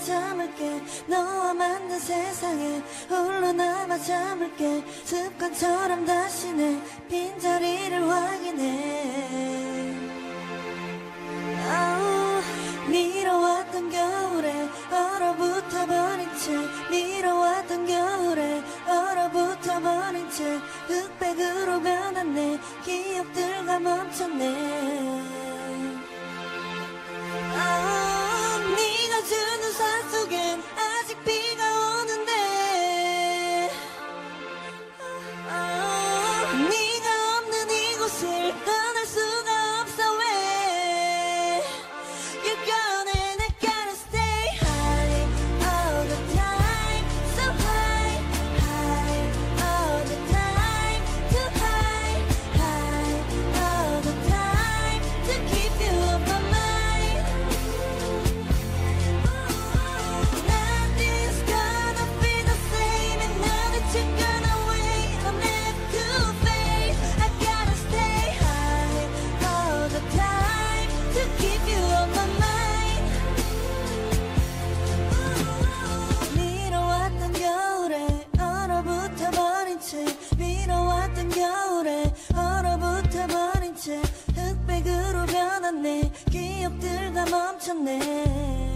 잠을게. 너와 만난 세상에 남아 잠을게. 습관처럼 다시 내 빈자리를 확인해. 아우 미뤄왔던 겨울에 얼어붙어 버린 채 미뤄왔던 겨울에 얼어붙어 버린 채 흑백으로 변한 내 기억들과 멈췄네 채 미뤄왔던 겨울에 얼어붙어 버린 채 흑백으로 변한 내 기억들과 멈췄네